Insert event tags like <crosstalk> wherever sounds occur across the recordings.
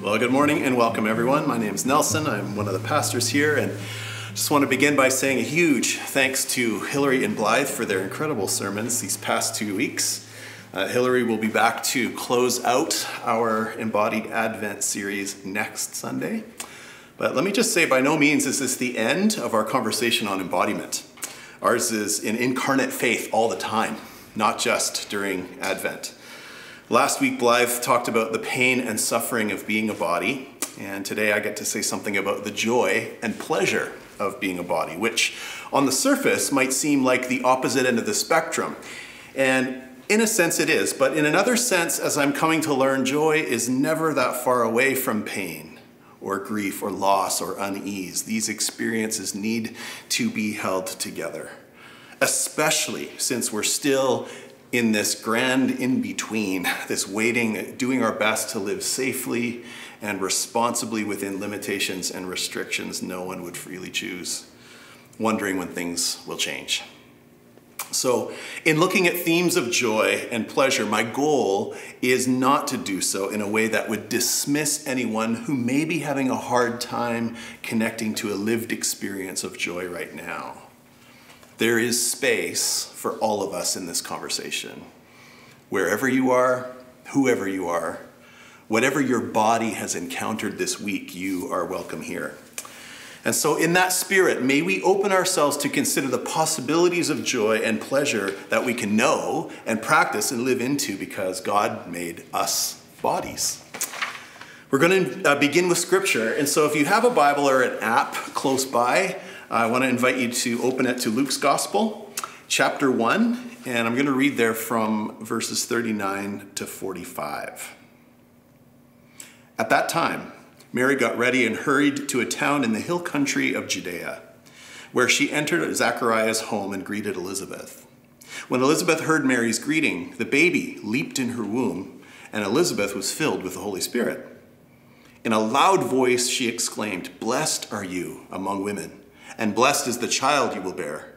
Well, good morning and welcome, everyone. My name is Nelson. I'm one of the pastors here, and just want to begin by saying a huge thanks to Hillary and Blythe for their incredible sermons these past two weeks. Uh, Hillary will be back to close out our Embodied Advent series next Sunday. But let me just say, by no means is this the end of our conversation on embodiment. Ours is an incarnate faith all the time, not just during Advent. Last week, Blythe talked about the pain and suffering of being a body, and today I get to say something about the joy and pleasure of being a body, which on the surface might seem like the opposite end of the spectrum. And in a sense, it is, but in another sense, as I'm coming to learn, joy is never that far away from pain or grief or loss or unease. These experiences need to be held together, especially since we're still in this grand in between, this waiting, doing our best to live safely and responsibly within limitations and restrictions no one would freely choose, wondering when things will change. So, in looking at themes of joy and pleasure, my goal is not to do so in a way that would dismiss anyone who may be having a hard time connecting to a lived experience of joy right now. There is space for all of us in this conversation. Wherever you are, whoever you are, whatever your body has encountered this week, you are welcome here. And so, in that spirit, may we open ourselves to consider the possibilities of joy and pleasure that we can know and practice and live into because God made us bodies. We're going to uh, begin with scripture. And so, if you have a Bible or an app close by, I want to invite you to open it to Luke's Gospel, chapter 1, and I'm going to read there from verses 39 to 45. At that time, Mary got ready and hurried to a town in the hill country of Judea, where she entered Zachariah's home and greeted Elizabeth. When Elizabeth heard Mary's greeting, the baby leaped in her womb, and Elizabeth was filled with the Holy Spirit. In a loud voice, she exclaimed, Blessed are you among women and blessed is the child you will bear.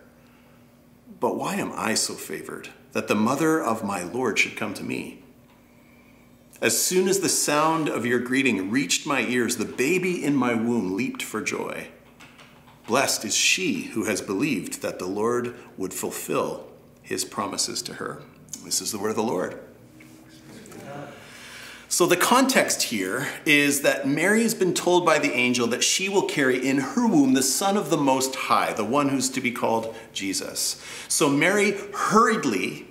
But why am I so favored that the mother of my Lord should come to me? As soon as the sound of your greeting reached my ears, the baby in my womb leaped for joy. Blessed is she who has believed that the Lord would fulfill his promises to her. This is the word of the Lord. So, the context here is that Mary has been told by the angel that she will carry in her womb the Son of the Most High, the one who's to be called Jesus. So, Mary hurriedly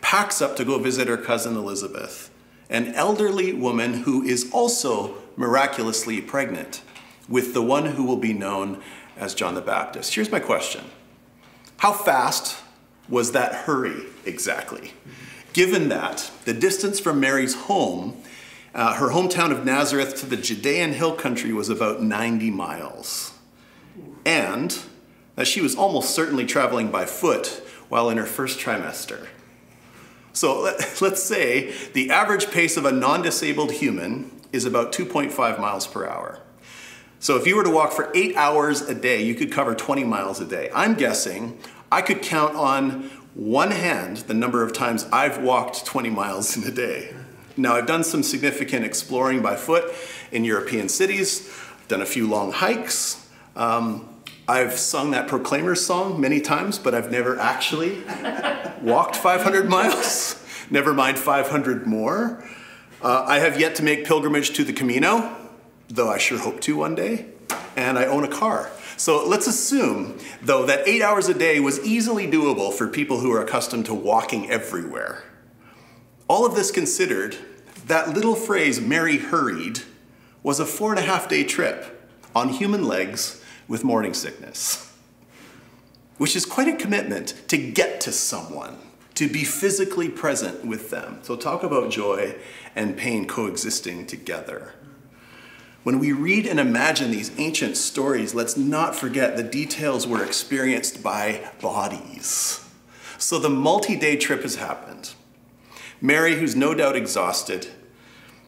packs up to go visit her cousin Elizabeth, an elderly woman who is also miraculously pregnant with the one who will be known as John the Baptist. Here's my question How fast was that hurry exactly? Given that the distance from Mary's home uh, her hometown of Nazareth to the Judean hill country was about 90 miles. And that she was almost certainly traveling by foot while in her first trimester. So let, <laughs> let's say the average pace of a non disabled human is about 2.5 miles per hour. So if you were to walk for eight hours a day, you could cover 20 miles a day. I'm guessing I could count on one hand the number of times I've walked 20 miles in a day. Now, I've done some significant exploring by foot in European cities, I've done a few long hikes. Um, I've sung that Proclaimers song many times, but I've never actually <laughs> walked 500 miles, never mind 500 more. Uh, I have yet to make pilgrimage to the Camino, though I sure hope to one day, and I own a car. So let's assume, though, that eight hours a day was easily doable for people who are accustomed to walking everywhere. All of this considered, that little phrase, Mary hurried, was a four and a half day trip on human legs with morning sickness, which is quite a commitment to get to someone, to be physically present with them. So, talk about joy and pain coexisting together. When we read and imagine these ancient stories, let's not forget the details were experienced by bodies. So, the multi day trip has happened. Mary, who's no doubt exhausted,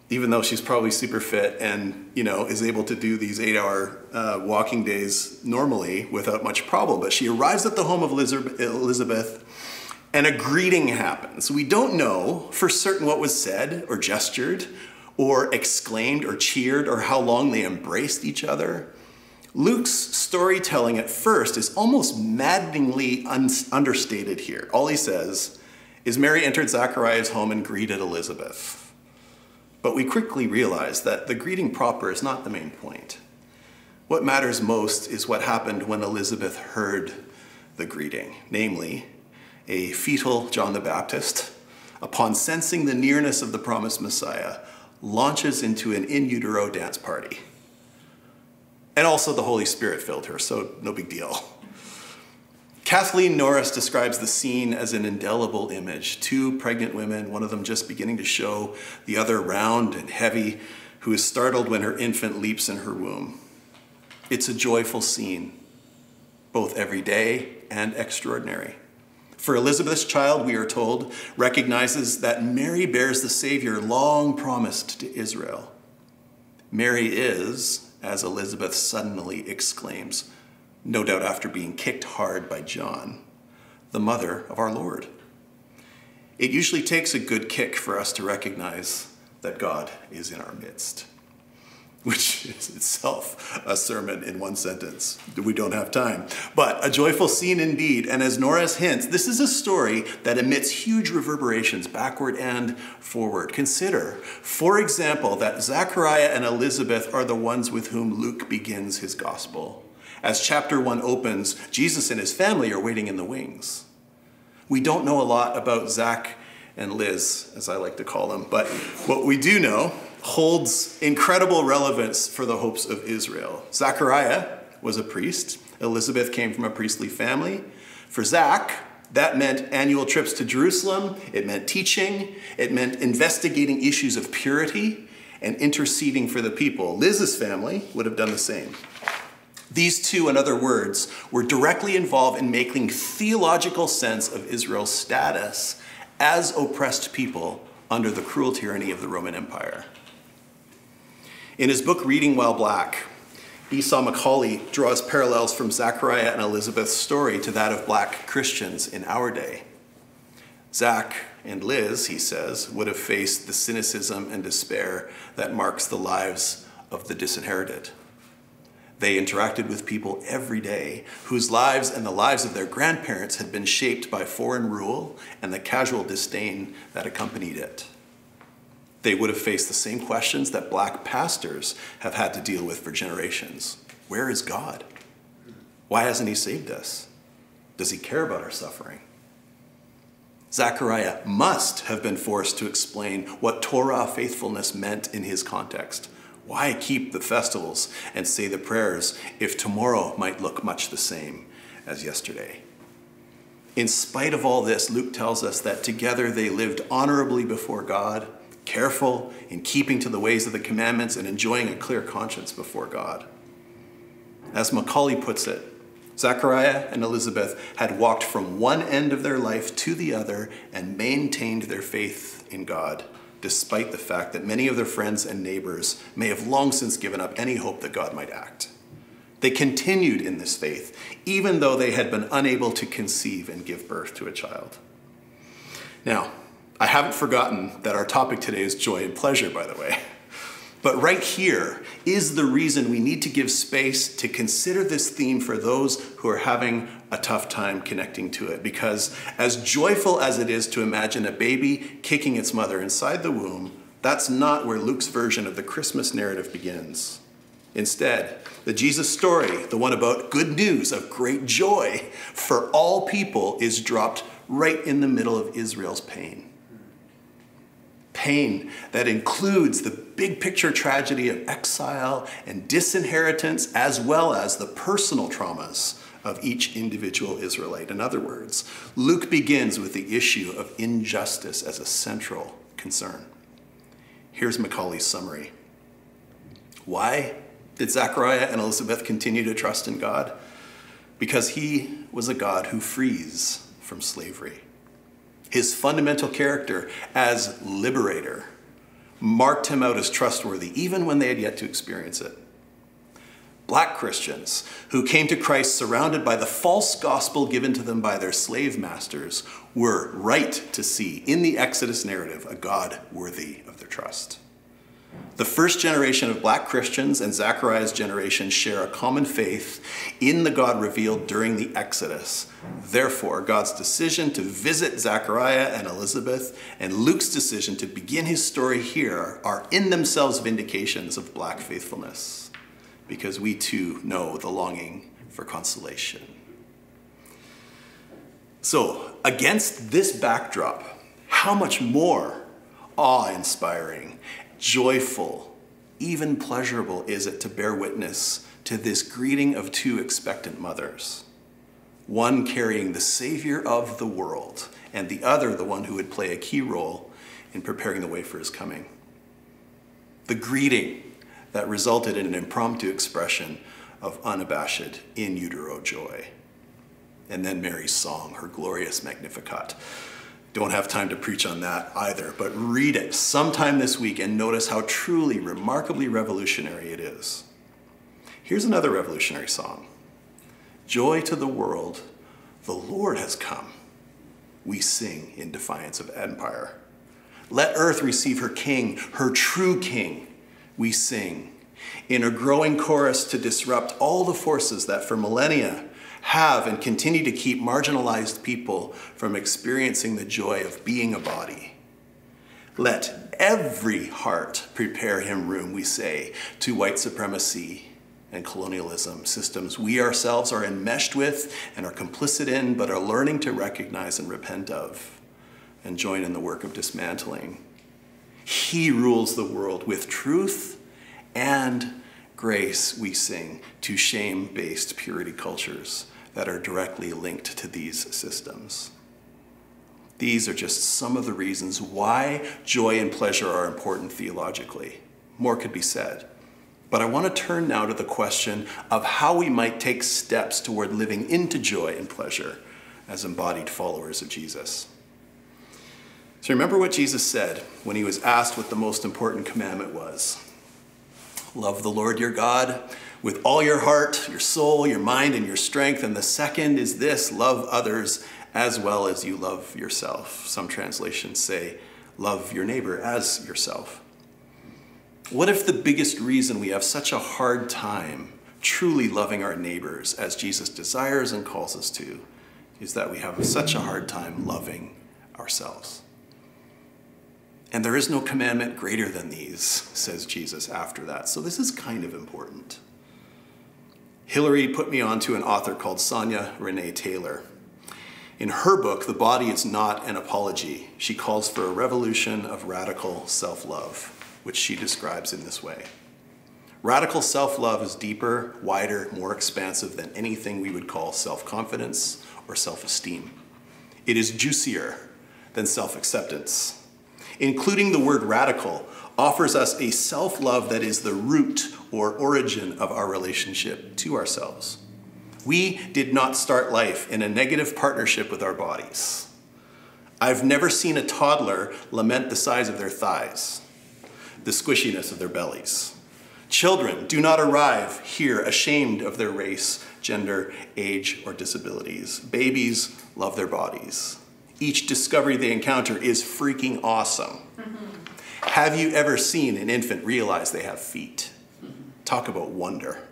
even though she's probably super fit and you know is able to do these eight-hour uh, walking days normally without much problem, but she arrives at the home of Elizabeth, and a greeting happens. We don't know for certain what was said or gestured, or exclaimed or cheered or how long they embraced each other. Luke's storytelling at first is almost maddeningly un- understated here. All he says is Mary entered Zachariah's home and greeted Elizabeth. But we quickly realize that the greeting proper is not the main point. What matters most is what happened when Elizabeth heard the greeting, namely, a fetal John the Baptist, upon sensing the nearness of the promised Messiah, launches into an in utero dance party. And also, the Holy Spirit filled her, so no big deal. Kathleen Norris describes the scene as an indelible image. Two pregnant women, one of them just beginning to show, the other round and heavy, who is startled when her infant leaps in her womb. It's a joyful scene, both everyday and extraordinary. For Elizabeth's child, we are told, recognizes that Mary bears the Savior long promised to Israel. Mary is, as Elizabeth suddenly exclaims, no doubt after being kicked hard by John, the mother of our Lord. It usually takes a good kick for us to recognize that God is in our midst which is itself a sermon in one sentence. We don't have time. But a joyful scene indeed. And as Norris hints, this is a story that emits huge reverberations backward and forward. Consider, for example, that Zachariah and Elizabeth are the ones with whom Luke begins his gospel. As chapter one opens, Jesus and his family are waiting in the wings. We don't know a lot about Zach and Liz, as I like to call them, but what we do know holds incredible relevance for the hopes of Israel. Zachariah was a priest, Elizabeth came from a priestly family. For Zach, that meant annual trips to Jerusalem, it meant teaching, it meant investigating issues of purity and interceding for the people. Liz's family would have done the same. These two, in other words, were directly involved in making theological sense of Israel's status as oppressed people under the cruel tyranny of the Roman Empire. In his book Reading While Black, Esau McCaulley draws parallels from Zachariah and Elizabeth's story to that of black Christians in our day. Zach and Liz, he says, would have faced the cynicism and despair that marks the lives of the disinherited. They interacted with people every day whose lives and the lives of their grandparents had been shaped by foreign rule and the casual disdain that accompanied it. They would have faced the same questions that black pastors have had to deal with for generations Where is God? Why hasn't He saved us? Does He care about our suffering? Zechariah must have been forced to explain what Torah faithfulness meant in his context. Why keep the festivals and say the prayers if tomorrow might look much the same as yesterday? In spite of all this, Luke tells us that together they lived honorably before God careful in keeping to the ways of the commandments and enjoying a clear conscience before God. As McCaulley puts it, Zechariah and Elizabeth had walked from one end of their life to the other and maintained their faith in God, despite the fact that many of their friends and neighbors may have long since given up any hope that God might act. They continued in this faith, even though they had been unable to conceive and give birth to a child. Now, I haven't forgotten that our topic today is joy and pleasure, by the way. But right here is the reason we need to give space to consider this theme for those who are having a tough time connecting to it. Because as joyful as it is to imagine a baby kicking its mother inside the womb, that's not where Luke's version of the Christmas narrative begins. Instead, the Jesus story, the one about good news of great joy for all people, is dropped right in the middle of Israel's pain pain that includes the big picture tragedy of exile and disinheritance, as well as the personal traumas of each individual Israelite. In other words, Luke begins with the issue of injustice as a central concern. Here's McCaulley's summary. Why did Zechariah and Elizabeth continue to trust in God? Because he was a God who frees from slavery. His fundamental character as liberator marked him out as trustworthy, even when they had yet to experience it. Black Christians who came to Christ surrounded by the false gospel given to them by their slave masters were right to see in the Exodus narrative a God worthy of their trust. The first generation of black Christians and Zechariah's generation share a common faith in the God revealed during the Exodus. Therefore, God's decision to visit Zechariah and Elizabeth and Luke's decision to begin his story here are in themselves vindications of black faithfulness, because we too know the longing for consolation. So, against this backdrop, how much more awe inspiring joyful, even pleasurable is it to bear witness to this greeting of two expectant mothers. One carrying the Savior of the world, and the other the one who would play a key role in preparing the way for his coming. The greeting that resulted in an impromptu expression of unabashed in utero joy. And then Mary's song, her glorious Magnificat. Don't have time to preach on that either, but read it sometime this week and notice how truly remarkably revolutionary it is. Here's another revolutionary song Joy to the world, the Lord has come. We sing in defiance of empire. Let earth receive her king, her true king. We sing in a growing chorus to disrupt all the forces that for millennia have and continue to keep marginalized people from experiencing the joy of being a body. Let every heart prepare him room, we say, to white supremacy and colonialism, systems we ourselves are enmeshed with and are complicit in, but are learning to recognize and repent of and join in the work of dismantling. He rules the world with truth and grace, we sing, to shame based purity cultures that are directly linked to these systems. These are just some of the reasons why joy and pleasure are important theologically. More could be said. But I want to turn now to the question of how we might take steps toward living into joy and pleasure as embodied followers of Jesus. So remember what Jesus said when he was asked what the most important commandment was Love the Lord your God with all your heart, your soul, your mind, and your strength. And the second is this love others as well as you love yourself. Some translations say, love your neighbor as yourself. What if the biggest reason we have such a hard time truly loving our neighbors as Jesus desires and calls us to is that we have such a hard time loving ourselves? And there is no commandment greater than these, says Jesus after that. So this is kind of important. Hillary put me onto an author called Sonya Renee Taylor. In her book, The Body is Not an Apology, she calls for a revolution of radical self love, which she describes in this way. Radical self love is deeper, wider, more expansive than anything we would call self confidence or self esteem. It is juicier than self acceptance. Including the word radical offers us a self love that is the root or origin of our relationship to ourselves. We did not start life in a negative partnership with our bodies. I've never seen a toddler lament the size of their thighs, the squishiness of their bellies. Children do not arrive here ashamed of their race, gender, age, or disabilities. Babies love their bodies. Each discovery they encounter is freaking awesome. Mm-hmm. Have you ever seen an infant realize they have feet? Talk about wonder.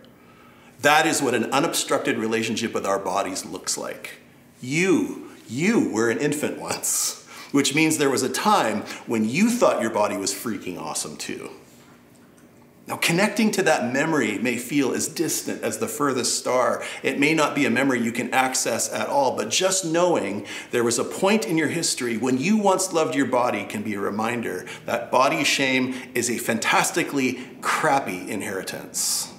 That is what an unobstructed relationship with our bodies looks like. You, you were an infant once, which means there was a time when you thought your body was freaking awesome too. Now, connecting to that memory may feel as distant as the furthest star. It may not be a memory you can access at all, but just knowing there was a point in your history when you once loved your body can be a reminder that body shame is a fantastically crappy inheritance.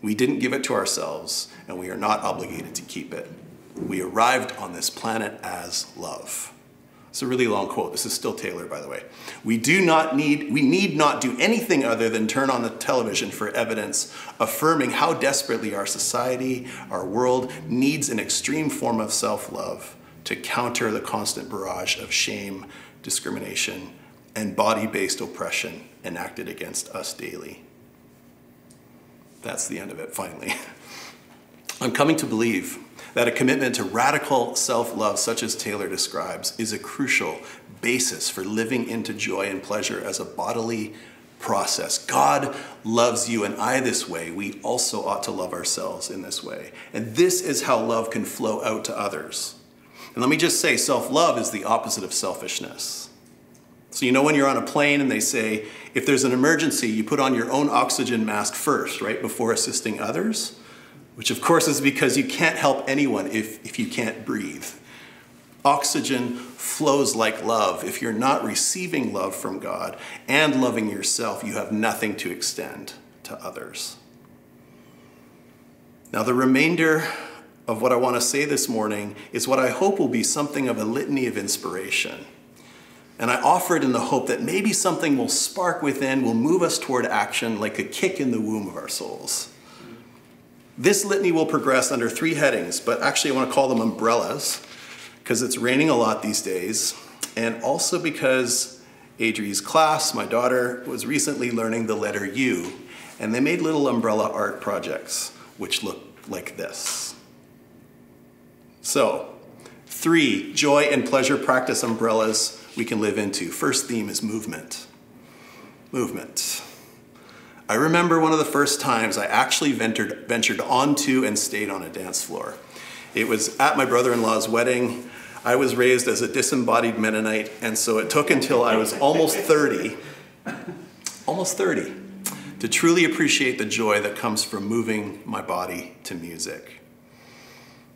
We didn't give it to ourselves, and we are not obligated to keep it. We arrived on this planet as love. It's a really long quote. This is still Taylor, by the way. We do not need, we need not do anything other than turn on the television for evidence affirming how desperately our society, our world needs an extreme form of self-love to counter the constant barrage of shame, discrimination, and body-based oppression enacted against us daily. That's the end of it, finally. <laughs> I'm coming to believe that a commitment to radical self love, such as Taylor describes, is a crucial basis for living into joy and pleasure as a bodily process. God loves you and I this way. We also ought to love ourselves in this way. And this is how love can flow out to others. And let me just say self love is the opposite of selfishness. So, you know, when you're on a plane and they say, if there's an emergency, you put on your own oxygen mask first, right, before assisting others, which of course is because you can't help anyone if, if you can't breathe. Oxygen flows like love. If you're not receiving love from God and loving yourself, you have nothing to extend to others. Now, the remainder of what I want to say this morning is what I hope will be something of a litany of inspiration. And I offer it in the hope that maybe something will spark within, will move us toward action like a kick in the womb of our souls. This litany will progress under three headings, but actually I want to call them umbrellas because it's raining a lot these days, and also because Adri's class, my daughter, was recently learning the letter U, and they made little umbrella art projects which look like this. So, three joy and pleasure practice umbrellas we can live into. First theme is movement. Movement. I remember one of the first times I actually ventured, ventured onto and stayed on a dance floor. It was at my brother in law's wedding. I was raised as a disembodied Mennonite, and so it took until I was almost 30, almost 30, to truly appreciate the joy that comes from moving my body to music.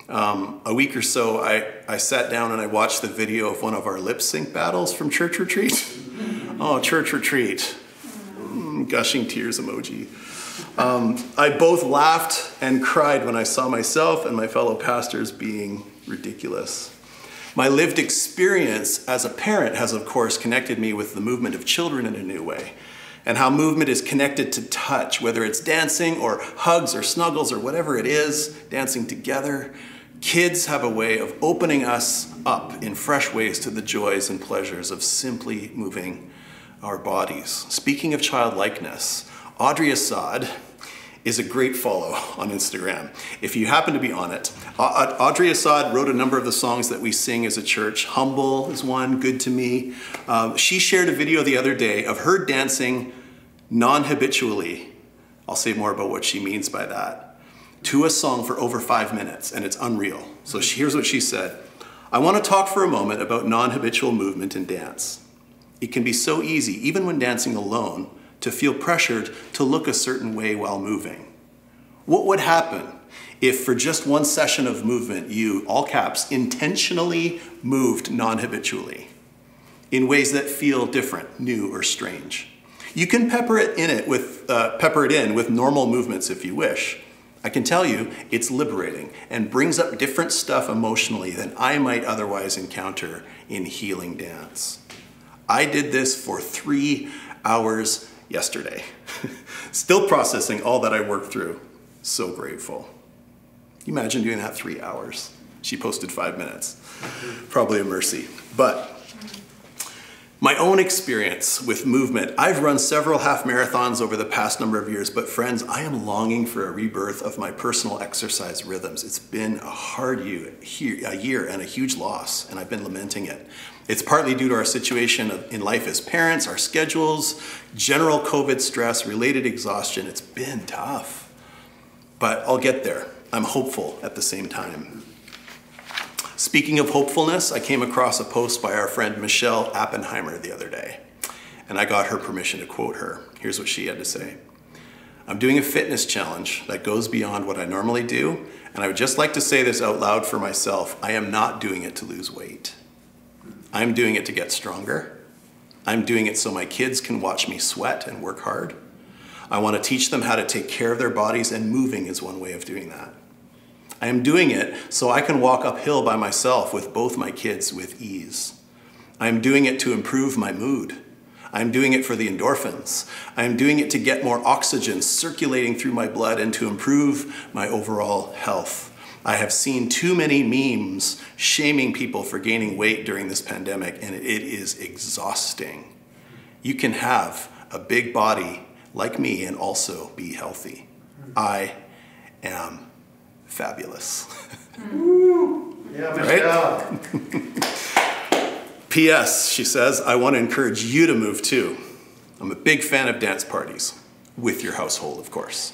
Um, a week or so, I, I sat down and I watched the video of one of our lip sync battles from church retreat. <laughs> oh, church retreat. Gushing tears emoji. Um, I both laughed and cried when I saw myself and my fellow pastors being ridiculous. My lived experience as a parent has, of course, connected me with the movement of children in a new way, and how movement is connected to touch, whether it's dancing or hugs or snuggles or whatever it is, dancing together. Kids have a way of opening us up in fresh ways to the joys and pleasures of simply moving our bodies. Speaking of childlikeness, Audrey Assad is a great follow on Instagram. If you happen to be on it, Audrey Assad wrote a number of the songs that we sing as a church. Humble is one, Good to Me. Um, she shared a video the other day of her dancing non habitually. I'll say more about what she means by that. To a song for over five minutes, and it's unreal. So here's what she said I want to talk for a moment about non habitual movement and dance. It can be so easy, even when dancing alone, to feel pressured to look a certain way while moving. What would happen if, for just one session of movement, you, all caps, intentionally moved non habitually in ways that feel different, new, or strange? You can pepper it in it with uh, pepper it in with normal movements if you wish. I can tell you it's liberating and brings up different stuff emotionally than I might otherwise encounter in healing dance. I did this for three hours yesterday. <laughs> Still processing all that I worked through. So grateful. Imagine doing that three hours. She posted five minutes. Probably a mercy. But my own experience with movement, I've run several half marathons over the past number of years, but friends, I am longing for a rebirth of my personal exercise rhythms. It's been a hard year, a year and a huge loss, and I've been lamenting it. It's partly due to our situation in life as parents, our schedules, general COVID stress, related exhaustion. It's been tough. But I'll get there. I'm hopeful at the same time. Speaking of hopefulness, I came across a post by our friend Michelle Appenheimer the other day, and I got her permission to quote her. Here's what she had to say I'm doing a fitness challenge that goes beyond what I normally do, and I would just like to say this out loud for myself I am not doing it to lose weight. I'm doing it to get stronger. I'm doing it so my kids can watch me sweat and work hard. I want to teach them how to take care of their bodies, and moving is one way of doing that. I am doing it so I can walk uphill by myself with both my kids with ease. I am doing it to improve my mood. I am doing it for the endorphins. I am doing it to get more oxygen circulating through my blood and to improve my overall health. I have seen too many memes shaming people for gaining weight during this pandemic, and it is exhausting. You can have a big body like me and also be healthy. I am fabulous. <laughs> yeah, right? <laughs> P.S. She says, I want to encourage you to move too. I'm a big fan of dance parties, with your household, of course.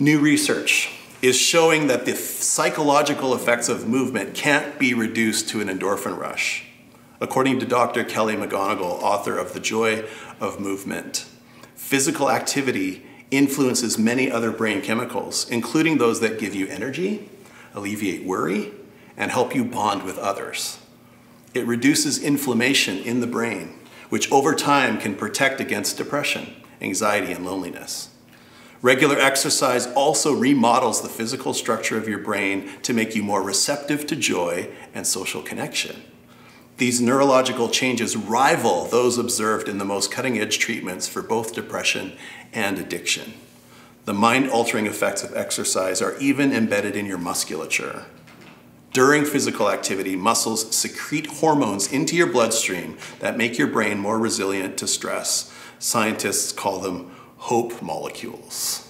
New research is showing that the psychological effects of movement can't be reduced to an endorphin rush. According to Dr. Kelly McGonigal, author of The Joy of Movement, physical activity influences many other brain chemicals, including those that give you energy, alleviate worry, and help you bond with others. It reduces inflammation in the brain, which over time can protect against depression, anxiety, and loneliness. Regular exercise also remodels the physical structure of your brain to make you more receptive to joy and social connection. These neurological changes rival those observed in the most cutting edge treatments for both depression and addiction. The mind altering effects of exercise are even embedded in your musculature. During physical activity, muscles secrete hormones into your bloodstream that make your brain more resilient to stress. Scientists call them hope molecules.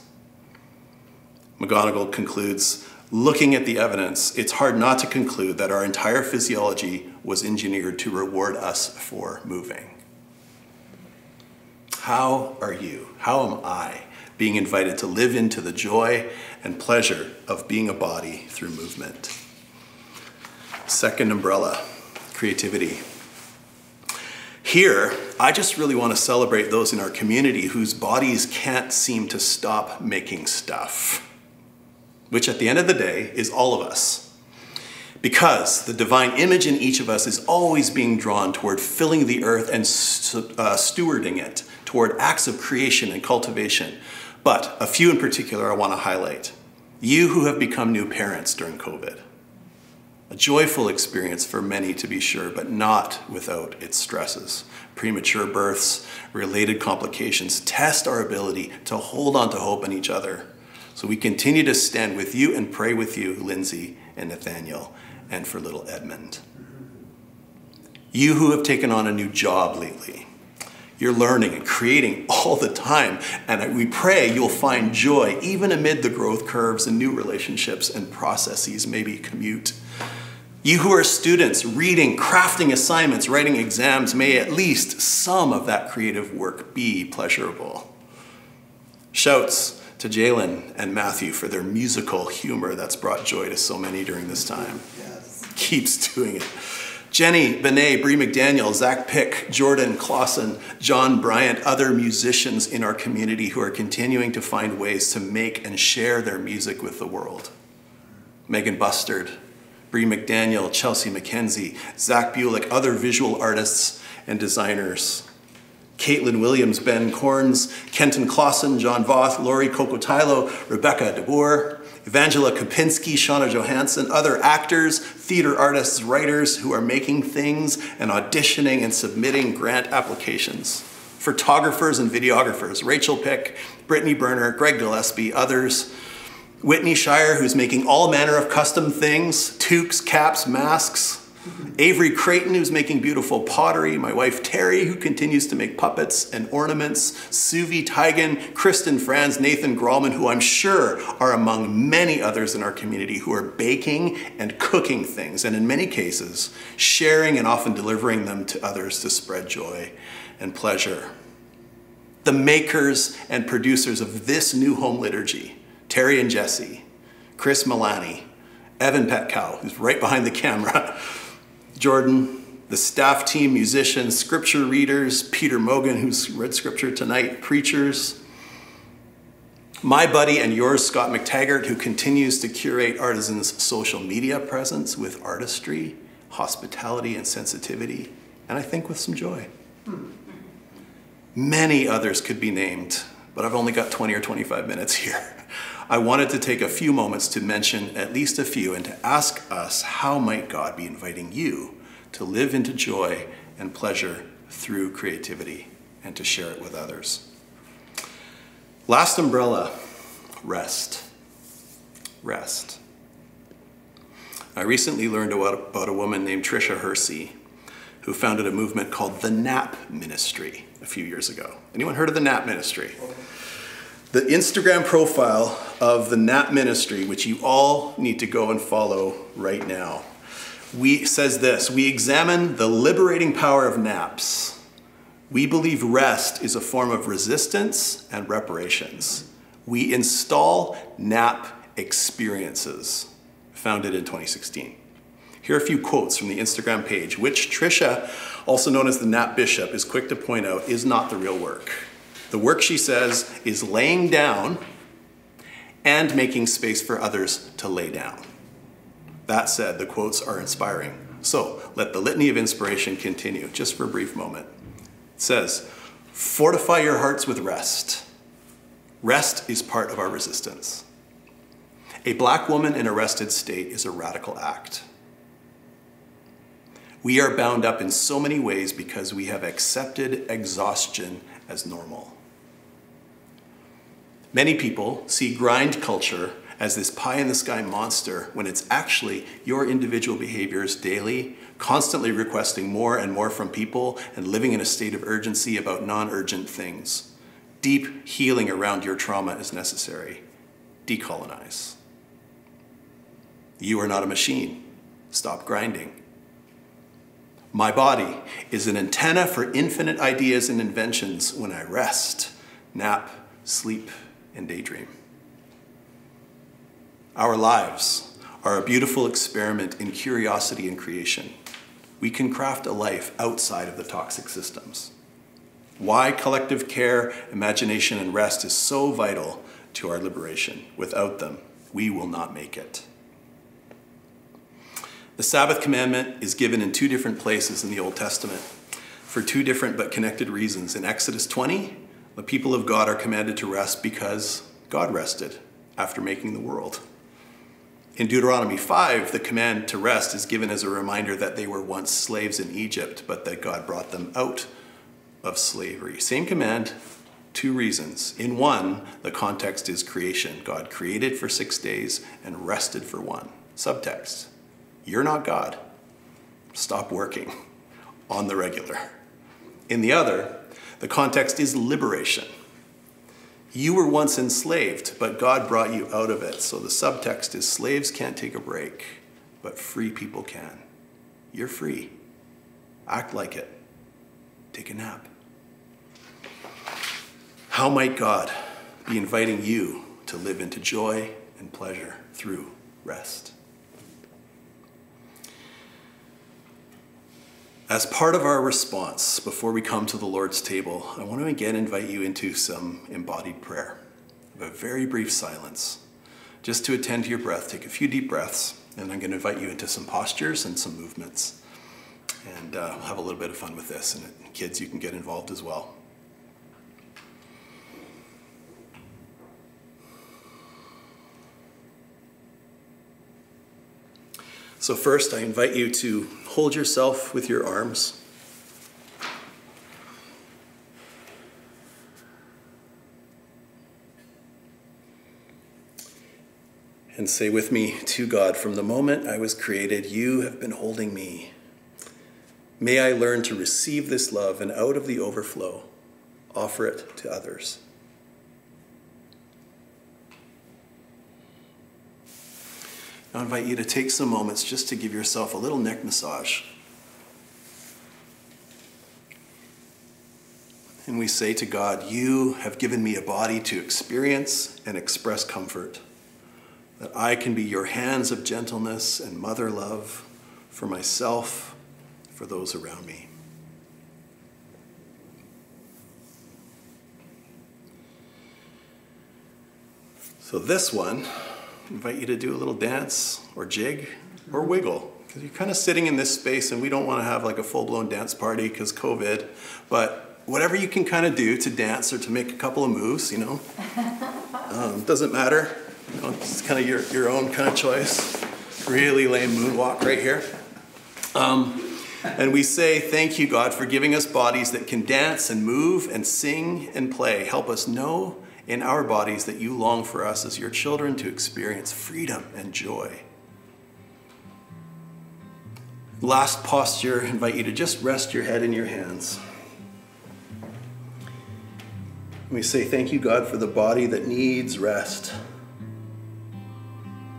McGonigal concludes looking at the evidence, it's hard not to conclude that our entire physiology was engineered to reward us for moving. How are you? How am I being invited to live into the joy and pleasure of being a body through movement? Second umbrella creativity. Here, I just really want to celebrate those in our community whose bodies can't seem to stop making stuff, which at the end of the day is all of us. Because the divine image in each of us is always being drawn toward filling the earth and uh, stewarding it, toward acts of creation and cultivation. But a few in particular I want to highlight. You who have become new parents during COVID. A joyful experience for many, to be sure, but not without its stresses. Premature births, related complications test our ability to hold on to hope in each other. So we continue to stand with you and pray with you, Lindsay and Nathaniel, and for little Edmund. You who have taken on a new job lately, you're learning and creating <laughs> all the time. And we pray you'll find joy even amid the growth curves and new relationships and processes, maybe commute you who are students, reading, crafting assignments, writing exams, may at least some of that creative work be pleasurable. Shouts to Jalen and Matthew for their musical humor that's brought joy to so many during this time. Yes. Keeps doing it. Jenny, Benet, Brie McDaniel, Zach Pick, Jordan Clausen, John Bryant, other musicians in our community who are continuing to find ways to make and share their music with the world. Megan Bustard, Brie McDaniel, Chelsea McKenzie, Zach Bulick, other visual artists and designers. Caitlin Williams, Ben Corns, Kenton Clausen, John Voth, Lori Cocotylo, Rebecca DeBoer, Evangela Kopinski, Shauna Johansson, other actors, theater artists, writers who are making things and auditioning and submitting grant applications. Photographers and videographers, Rachel Pick, Brittany Berner, Greg Gillespie, others Whitney Shire, who's making all manner of custom things toques, caps, masks. Avery Creighton, who's making beautiful pottery. My wife Terry, who continues to make puppets and ornaments. Suvi Tigan, Kristen Franz, Nathan Grallman, who I'm sure are among many others in our community who are baking and cooking things, and in many cases, sharing and often delivering them to others to spread joy and pleasure. The makers and producers of this new home liturgy Terry and Jesse, Chris Milani, Evan Petkow, who's right behind the camera, <laughs> Jordan, the staff team, musicians, scripture readers, Peter Mogan, who's read scripture tonight, preachers, my buddy and yours, Scott McTaggart, who continues to curate Artisan's social media presence with artistry, hospitality, and sensitivity, and I think with some joy. Hmm. Many others could be named, but I've only got 20 or 25 minutes here. I wanted to take a few moments to mention at least a few and to ask us how might God be inviting you to live into joy and pleasure through creativity and to share it with others. Last umbrella rest. Rest. I recently learned about a woman named Tricia Hersey who founded a movement called the NAP Ministry a few years ago. Anyone heard of the NAP Ministry? The Instagram profile of the NAP ministry, which you all need to go and follow right now, we says this: We examine the liberating power of naps. We believe rest is a form of resistance and reparations. We install NAP experiences, founded in 2016. Here are a few quotes from the Instagram page, which Tricia, also known as the Nap Bishop, is quick to point out is not the real work. The work, she says, is laying down and making space for others to lay down. That said, the quotes are inspiring. So let the litany of inspiration continue just for a brief moment. It says, Fortify your hearts with rest. Rest is part of our resistance. A black woman in a rested state is a radical act. We are bound up in so many ways because we have accepted exhaustion as normal. Many people see grind culture as this pie in the sky monster when it's actually your individual behaviors daily, constantly requesting more and more from people and living in a state of urgency about non urgent things. Deep healing around your trauma is necessary. Decolonize. You are not a machine. Stop grinding. My body is an antenna for infinite ideas and inventions when I rest, nap, sleep, and daydream. Our lives are a beautiful experiment in curiosity and creation. We can craft a life outside of the toxic systems. Why collective care, imagination, and rest is so vital to our liberation. Without them, we will not make it. The Sabbath commandment is given in two different places in the Old Testament for two different but connected reasons. In Exodus 20, the people of God are commanded to rest because God rested after making the world. In Deuteronomy 5, the command to rest is given as a reminder that they were once slaves in Egypt, but that God brought them out of slavery. Same command, two reasons. In one, the context is creation. God created for six days and rested for one. Subtext You're not God. Stop working <laughs> on the regular. In the other, the context is liberation. You were once enslaved, but God brought you out of it. So the subtext is slaves can't take a break, but free people can. You're free. Act like it. Take a nap. How might God be inviting you to live into joy and pleasure through rest? As part of our response before we come to the Lord's table, I want to again invite you into some embodied prayer a very brief silence. Just to attend to your breath, take a few deep breaths, and I'm going to invite you into some postures and some movements. And uh, have a little bit of fun with this. And kids, you can get involved as well. So, first, I invite you to hold yourself with your arms. And say with me to God, from the moment I was created, you have been holding me. May I learn to receive this love and out of the overflow, offer it to others. I invite you to take some moments just to give yourself a little neck massage. And we say to God, You have given me a body to experience and express comfort, that I can be your hands of gentleness and mother love for myself, for those around me. So, this one invite you to do a little dance or jig or wiggle. Because you're kind of sitting in this space and we don't want to have like a full-blown dance party because covid but whatever you can kind of do to dance or to make a couple of moves you know? <laughs> Um, doesn't matter. You know, it's kind of your, your own kind of choice. Really lame moonwalk right here. Um, and we say thank you god for giving us bodies that can dance and move and sing and play. Help us know in our bodies that you long for us as your children to experience freedom and joy. Last posture, I invite you to just rest your head in your hands. We say, Thank you, God, for the body that needs rest.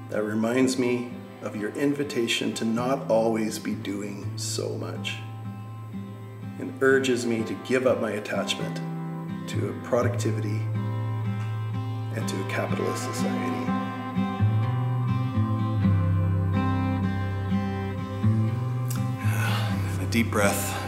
That reminds me of your invitation to not always be doing so much. and urges me to give up my attachment to a productivity and to a capitalist society. A deep breath.